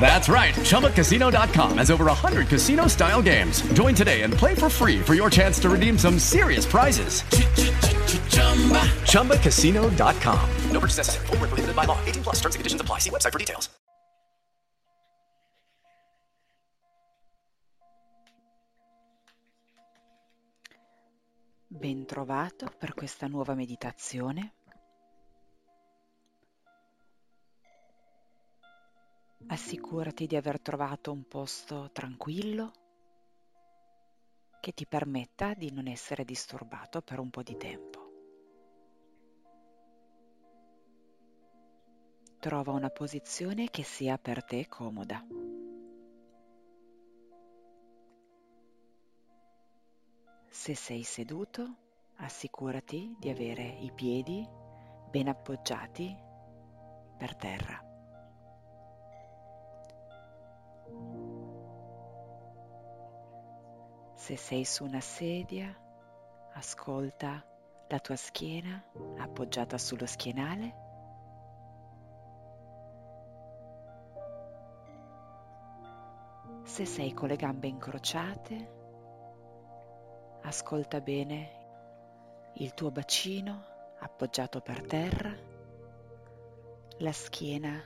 That's right. ChumbaCasino.com has over 100 casino style games. Join today and play for free for your chance to redeem some serious prizes. ChumbaCasino.com. No purchase necessary. Void were prohibited by law. 18 plus terms and conditions apply. See website for details. Ben trovato per questa nuova meditazione. Assicurati di aver trovato un posto tranquillo che ti permetta di non essere disturbato per un po' di tempo. Trova una posizione che sia per te comoda. Se sei seduto, assicurati di avere i piedi ben appoggiati per terra. Se sei su una sedia, ascolta la tua schiena appoggiata sullo schienale. Se sei con le gambe incrociate, ascolta bene il tuo bacino appoggiato per terra, la schiena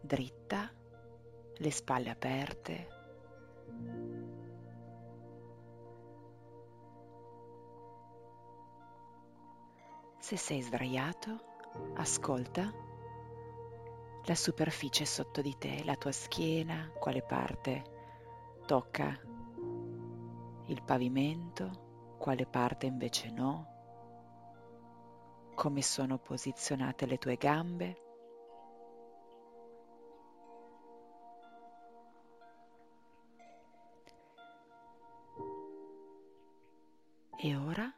dritta, le spalle aperte. Se sei sdraiato, ascolta la superficie sotto di te, la tua schiena, quale parte tocca il pavimento, quale parte invece no, come sono posizionate le tue gambe. E ora,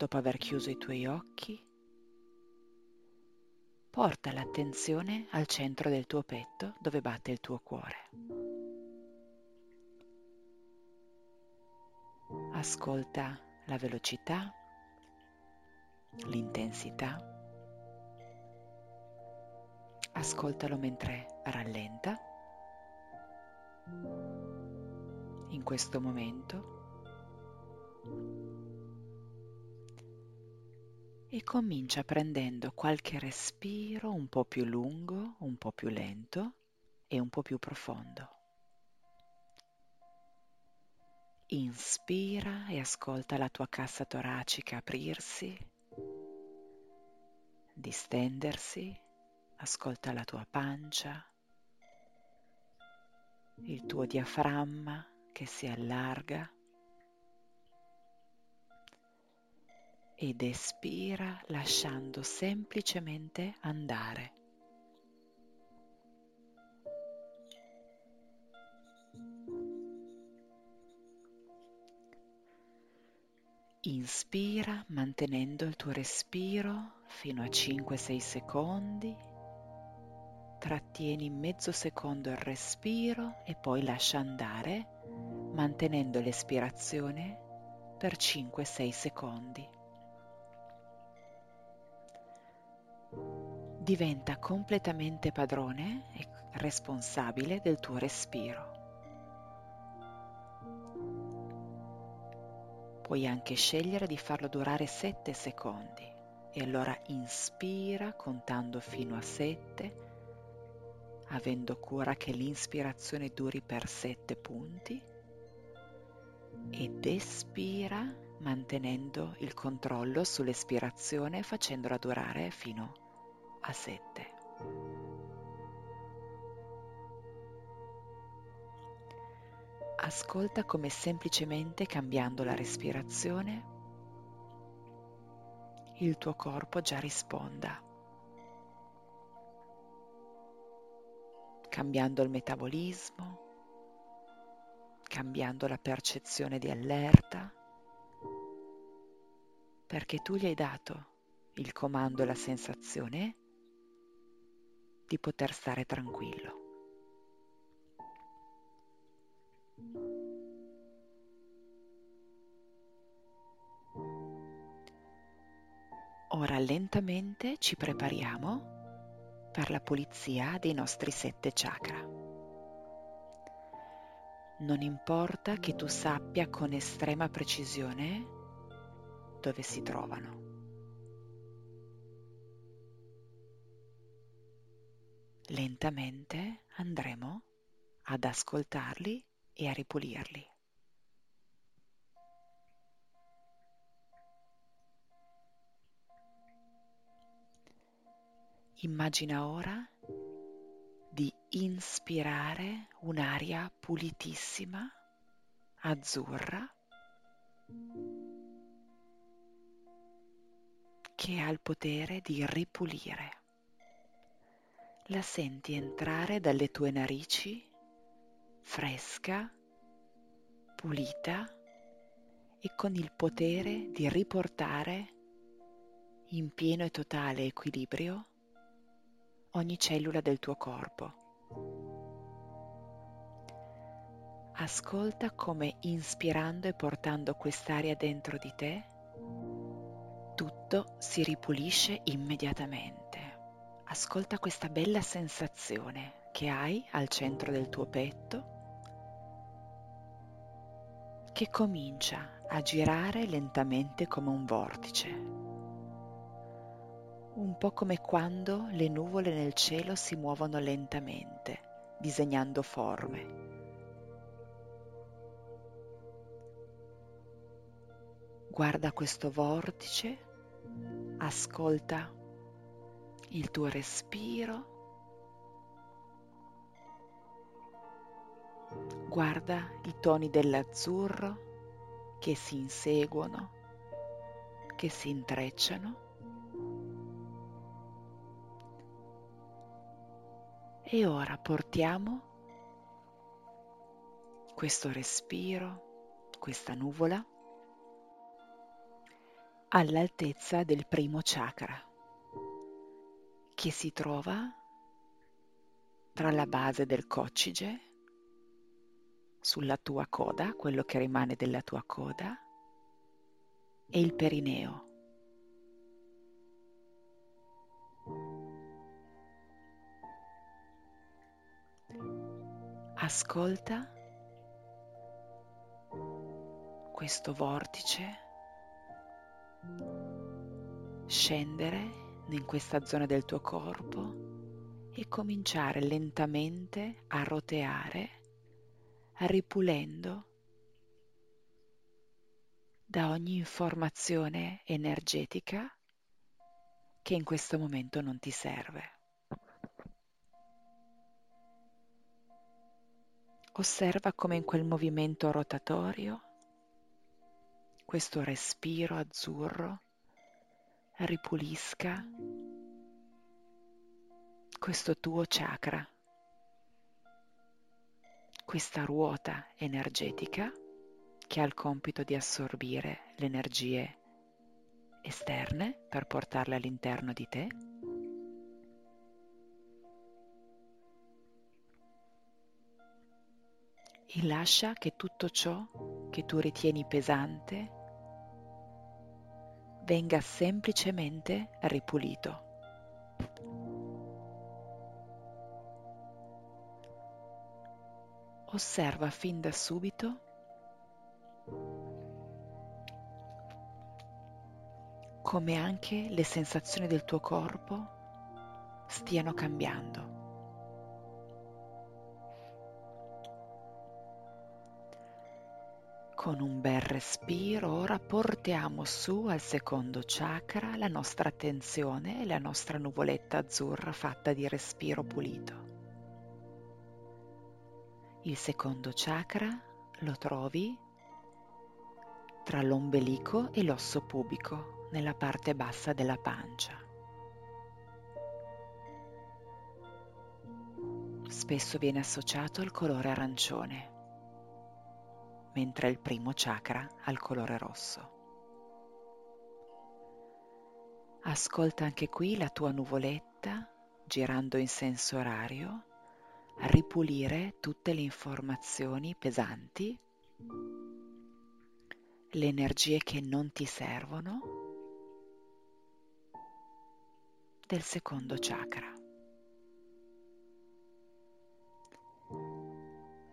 dopo aver chiuso i tuoi occhi, porta l'attenzione al centro del tuo petto dove batte il tuo cuore. Ascolta la velocità, l'intensità. Ascoltalo mentre rallenta. In questo momento e comincia prendendo qualche respiro un po' più lungo, un po' più lento e un po' più profondo. Inspira e ascolta la tua cassa toracica aprirsi, distendersi, ascolta la tua pancia, il tuo diaframma che si allarga ed espira lasciando semplicemente andare. Inspira mantenendo il tuo respiro fino a 5-6 secondi, trattieni mezzo secondo il respiro e poi lascia andare mantenendo l'espirazione per 5-6 secondi. Diventa completamente padrone e responsabile del tuo respiro. Puoi anche scegliere di farlo durare 7 secondi e allora inspira contando fino a 7, avendo cura che l'inspirazione duri per 7 punti ed espira mantenendo il controllo sull'espirazione facendola durare fino a 7. Ascolta come semplicemente cambiando la respirazione il tuo corpo già risponda. Cambiando il metabolismo, cambiando la percezione di allerta, perché tu gli hai dato il comando e la sensazione di poter stare tranquillo. Ora lentamente ci prepariamo per la pulizia dei nostri sette chakra. Non importa che tu sappia con estrema precisione dove si trovano. Lentamente andremo ad ascoltarli e a ripulirli. Immagina ora di inspirare un'aria pulitissima, azzurra, che ha il potere di ripulire. La senti entrare dalle tue narici, fresca, pulita e con il potere di riportare in pieno e totale equilibrio ogni cellula del tuo corpo. Ascolta come inspirando e portando quest'aria dentro di te, tutto si ripulisce immediatamente. Ascolta questa bella sensazione che hai al centro del tuo petto che comincia a girare lentamente come un vortice un po' come quando le nuvole nel cielo si muovono lentamente, disegnando forme. Guarda questo vortice, ascolta il tuo respiro, guarda i toni dell'azzurro che si inseguono, che si intrecciano. E ora portiamo questo respiro, questa nuvola, all'altezza del primo chakra che si trova tra la base del coccige, sulla tua coda, quello che rimane della tua coda, e il perineo. Ascolta questo vortice scendere in questa zona del tuo corpo e cominciare lentamente a roteare, ripulendo da ogni informazione energetica che in questo momento non ti serve. Osserva come in quel movimento rotatorio, questo respiro azzurro ripulisca questo tuo chakra, questa ruota energetica che ha il compito di assorbire le energie esterne per portarle all'interno di te. E lascia che tutto ciò che tu ritieni pesante venga semplicemente ripulito. Osserva fin da subito come anche le sensazioni del tuo corpo stiano cambiando. Con un bel respiro ora portiamo su al secondo chakra la nostra attenzione e la nostra nuvoletta azzurra fatta di respiro pulito. Il secondo chakra lo trovi tra l'ombelico e l'osso pubico nella parte bassa della pancia. Spesso viene associato al colore arancione, mentre il primo chakra al colore rosso. Ascolta anche qui la tua nuvoletta girando in senso orario ripulire tutte le informazioni pesanti, le energie che non ti servono del secondo chakra.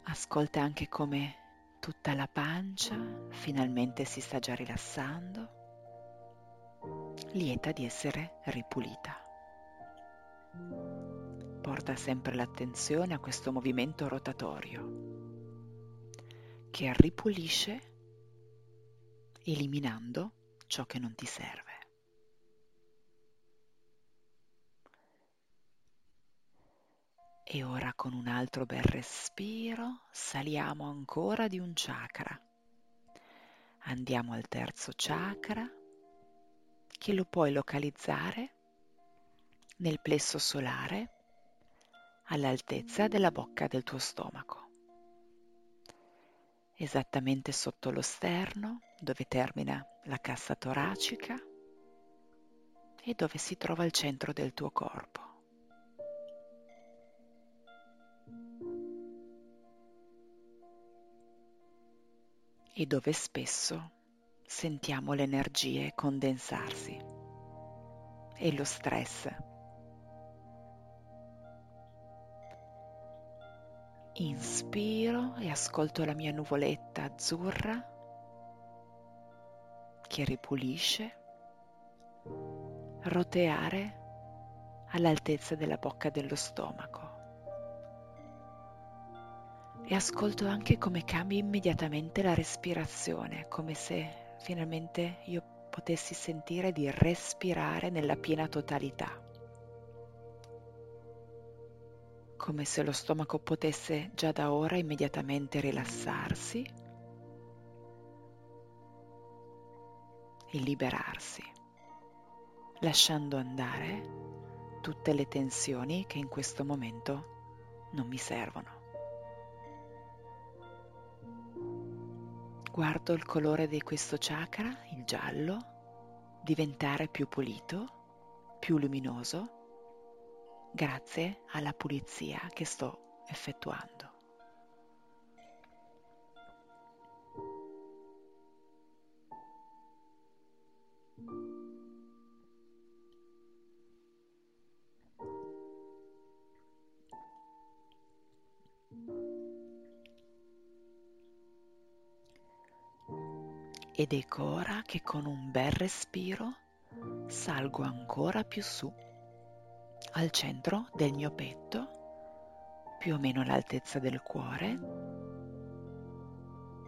Ascolta anche come tutta la pancia finalmente si sta già rilassando, lieta di essere ripulita porta sempre l'attenzione a questo movimento rotatorio che ripulisce eliminando ciò che non ti serve. E ora con un altro bel respiro saliamo ancora di un chakra. Andiamo al terzo chakra che lo puoi localizzare nel plesso solare all'altezza della bocca del tuo stomaco, esattamente sotto lo sterno dove termina la cassa toracica e dove si trova il centro del tuo corpo. E dove spesso sentiamo le energie condensarsi e lo stress Inspiro e ascolto la mia nuvoletta azzurra che ripulisce, roteare all'altezza della bocca dello stomaco. E ascolto anche come cambia immediatamente la respirazione, come se finalmente io potessi sentire di respirare nella piena totalità. come se lo stomaco potesse già da ora immediatamente rilassarsi e liberarsi, lasciando andare tutte le tensioni che in questo momento non mi servono. Guardo il colore di questo chakra, il giallo, diventare più pulito, più luminoso grazie alla pulizia che sto effettuando. Ed ecco ora che con un bel respiro salgo ancora più su al centro del mio petto, più o meno all'altezza del cuore,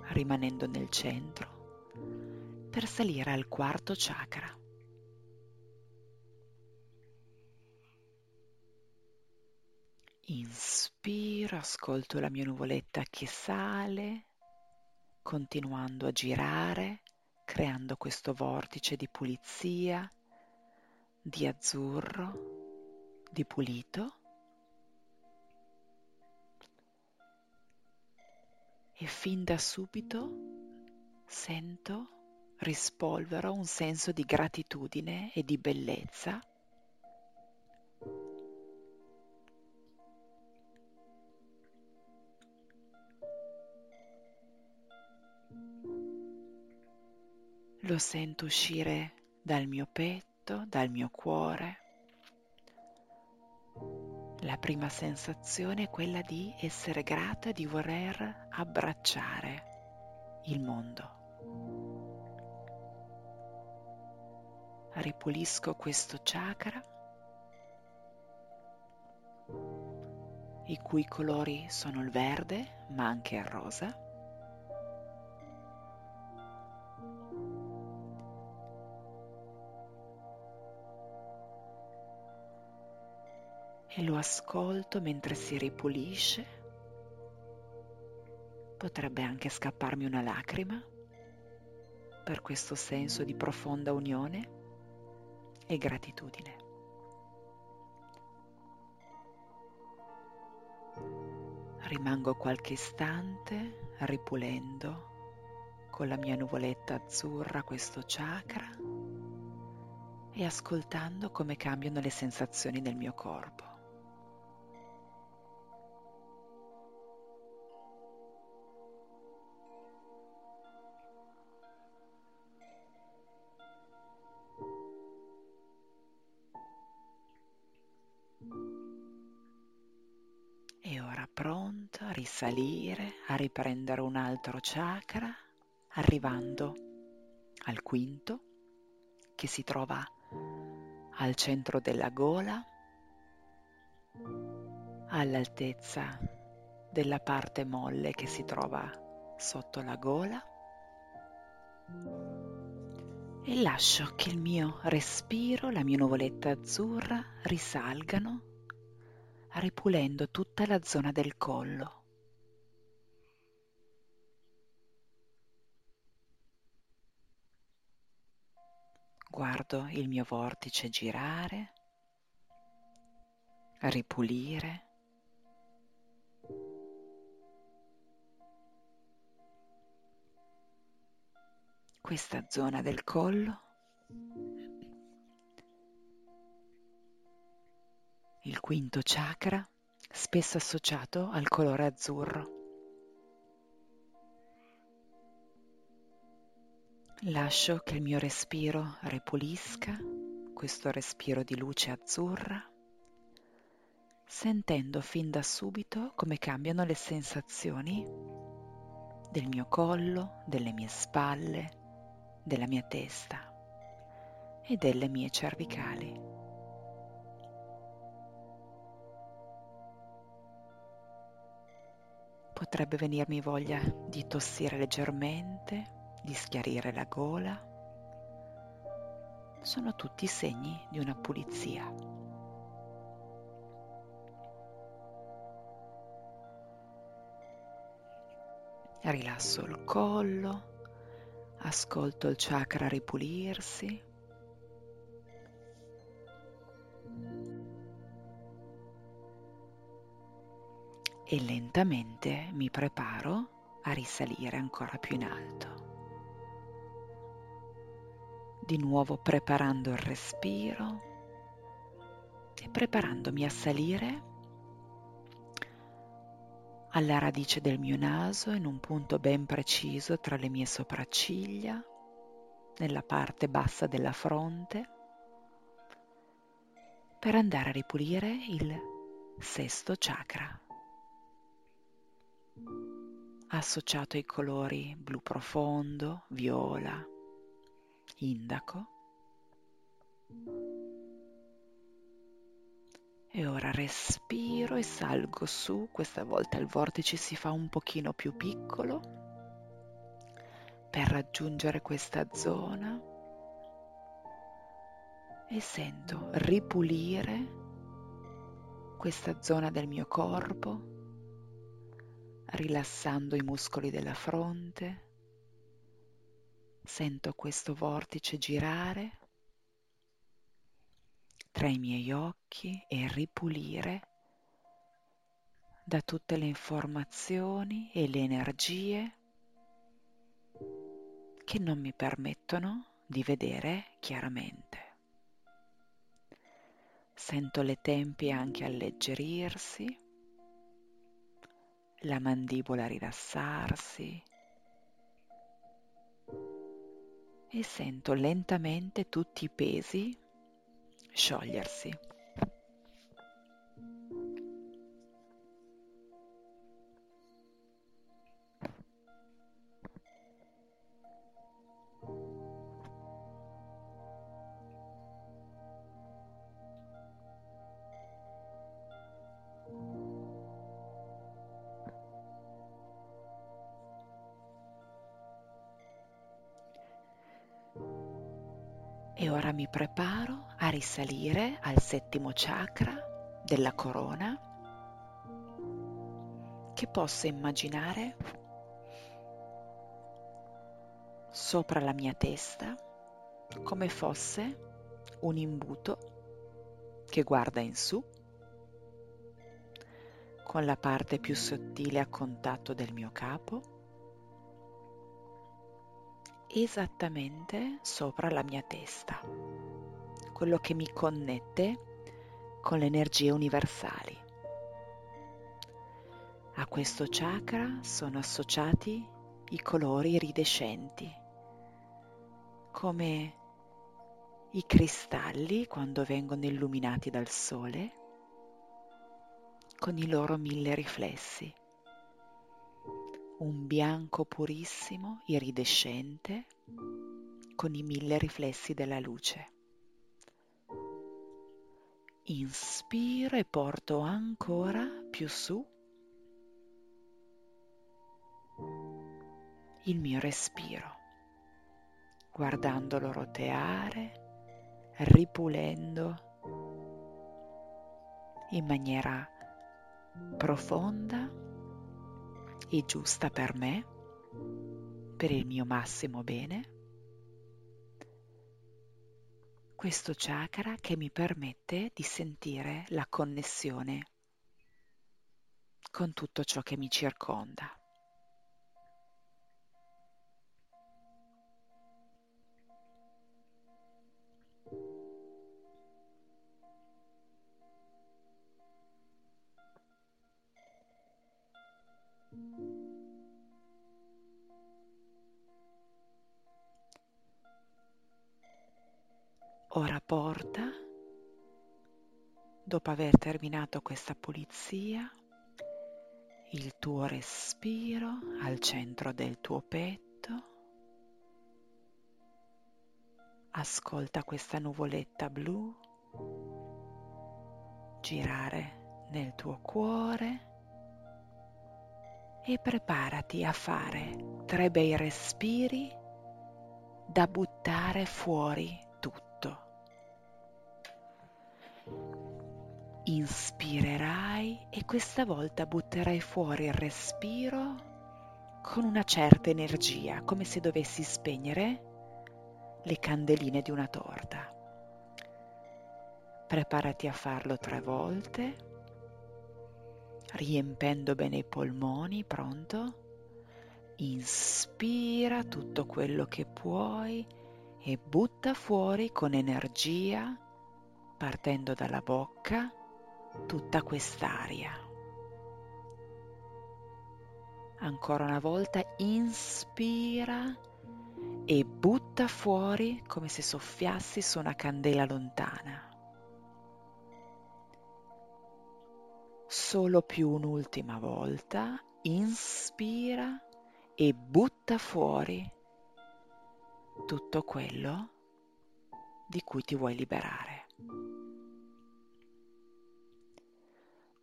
rimanendo nel centro, per salire al quarto chakra. Inspiro, ascolto la mia nuvoletta che sale, continuando a girare, creando questo vortice di pulizia, di azzurro, di pulito. E fin da subito sento rispolvero un senso di gratitudine e di bellezza Lo sento uscire dal mio petto, dal mio cuore. La prima sensazione è quella di essere grata, di voler abbracciare il mondo. Ripulisco questo chakra, i cui colori sono il verde, ma anche il rosa. E lo ascolto mentre si ripulisce Potrebbe anche scapparmi una lacrima per questo senso di profonda unione e gratitudine. Rimango qualche istante ripulendo con la mia nuvoletta azzurra questo chakra e ascoltando come cambiano le sensazioni nel mio corpo. Pronto a risalire, a riprendere un altro chakra, arrivando al quinto, che si trova al centro della gola, all'altezza della parte molle che si trova sotto la gola. E lascio che il mio respiro, la mia nuvoletta azzurra risalgano ripulendo tutta la zona del collo. Guardo il mio vortice girare, ripulire. Questa zona del collo il quinto chakra, spesso associato al colore azzurro. Lascio che il mio respiro ripulisca questo respiro di luce azzurra, sentendo fin da subito come cambiano le sensazioni del mio collo, delle mie spalle, della mia testa e delle mie cervicali. Potrebbe venirmi voglia di tossire leggermente, di schiarire la gola. Sono tutti segni di una pulizia. Rilasso il collo, ascolto il chakra ripulirsi. E lentamente mi preparo a risalire ancora più in alto. Di nuovo preparando il respiro e preparandomi a salire alla radice del mio naso in un punto ben preciso tra le mie sopracciglia, nella parte bassa della fronte, per andare a ripulire il sesto chakra associato ai colori blu profondo, viola, indaco. E ora respiro e salgo su, questa volta il vortice si fa un pochino più piccolo per raggiungere questa zona. E sento ripulire questa zona del mio corpo rilassando i muscoli della fronte. Sento questo vortice girare tra i miei occhi e ripulire da tutte le informazioni e le energie che non mi permettono di vedere chiaramente. Sento le tempie anche alleggerirsi la mandibola rilassarsi e sento lentamente tutti i pesi sciogliersi. E ora mi preparo a risalire al settimo chakra della corona che posso immaginare sopra la mia testa come fosse un imbuto che guarda in su con la parte più sottile a contatto del mio capo esattamente sopra la mia testa, quello che mi connette con le energie universali. A questo chakra sono associati i colori iridescenti, come i cristalli quando vengono illuminati dal sole con i loro mille riflessi. Un bianco purissimo, iridescente, con i mille riflessi della luce. Inspiro e porto ancora più su il mio respiro, guardandolo roteare, ripulendo in maniera profonda e giusta per me, per il mio massimo bene. Questo chakra che mi permette di sentire la connessione con tutto ciò che mi circonda. Ora porta, dopo aver terminato questa pulizia, il tuo respiro al centro del tuo petto. Ascolta questa nuvoletta blu girare nel tuo cuore e preparati a fare tre bei respiri da buttare fuori Inspirerai e questa volta butterai fuori il respiro con una certa energia, come se dovessi spegnere le candeline di una torta. Preparati a farlo tre volte, riempendo bene i polmoni, pronto? Inspira tutto quello che puoi e butta fuori con energia, partendo dalla bocca tutta quest'aria. Ancora una volta inspira e butta fuori come se soffiassi su una candela lontana. Solo più un'ultima volta, inspira e butta fuori tutto quello di cui ti vuoi liberare.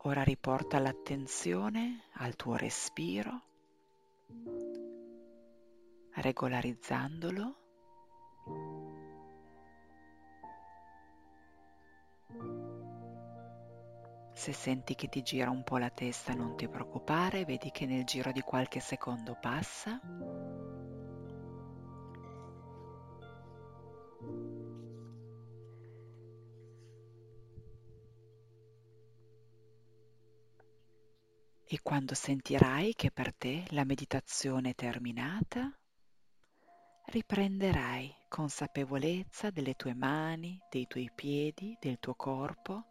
Ora riporta l'attenzione al tuo respiro, regolarizzandolo. Se senti che ti gira un po' la testa non ti preoccupare, vedi che nel giro di qualche secondo passa. E quando sentirai che per te la meditazione è terminata, riprenderai consapevolezza delle tue mani, dei tuoi piedi, del tuo corpo,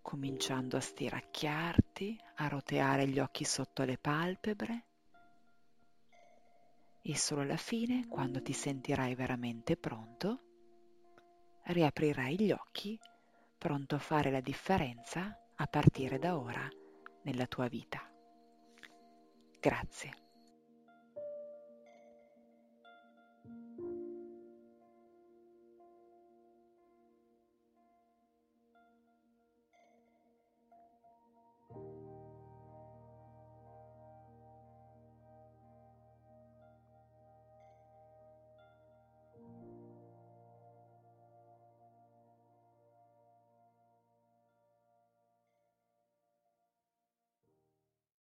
cominciando a stiracchiarti, a roteare gli occhi sotto le palpebre. E solo alla fine, quando ti sentirai veramente pronto, riaprirai gli occhi, pronto a fare la differenza a partire da ora nella tua vita. Grazie.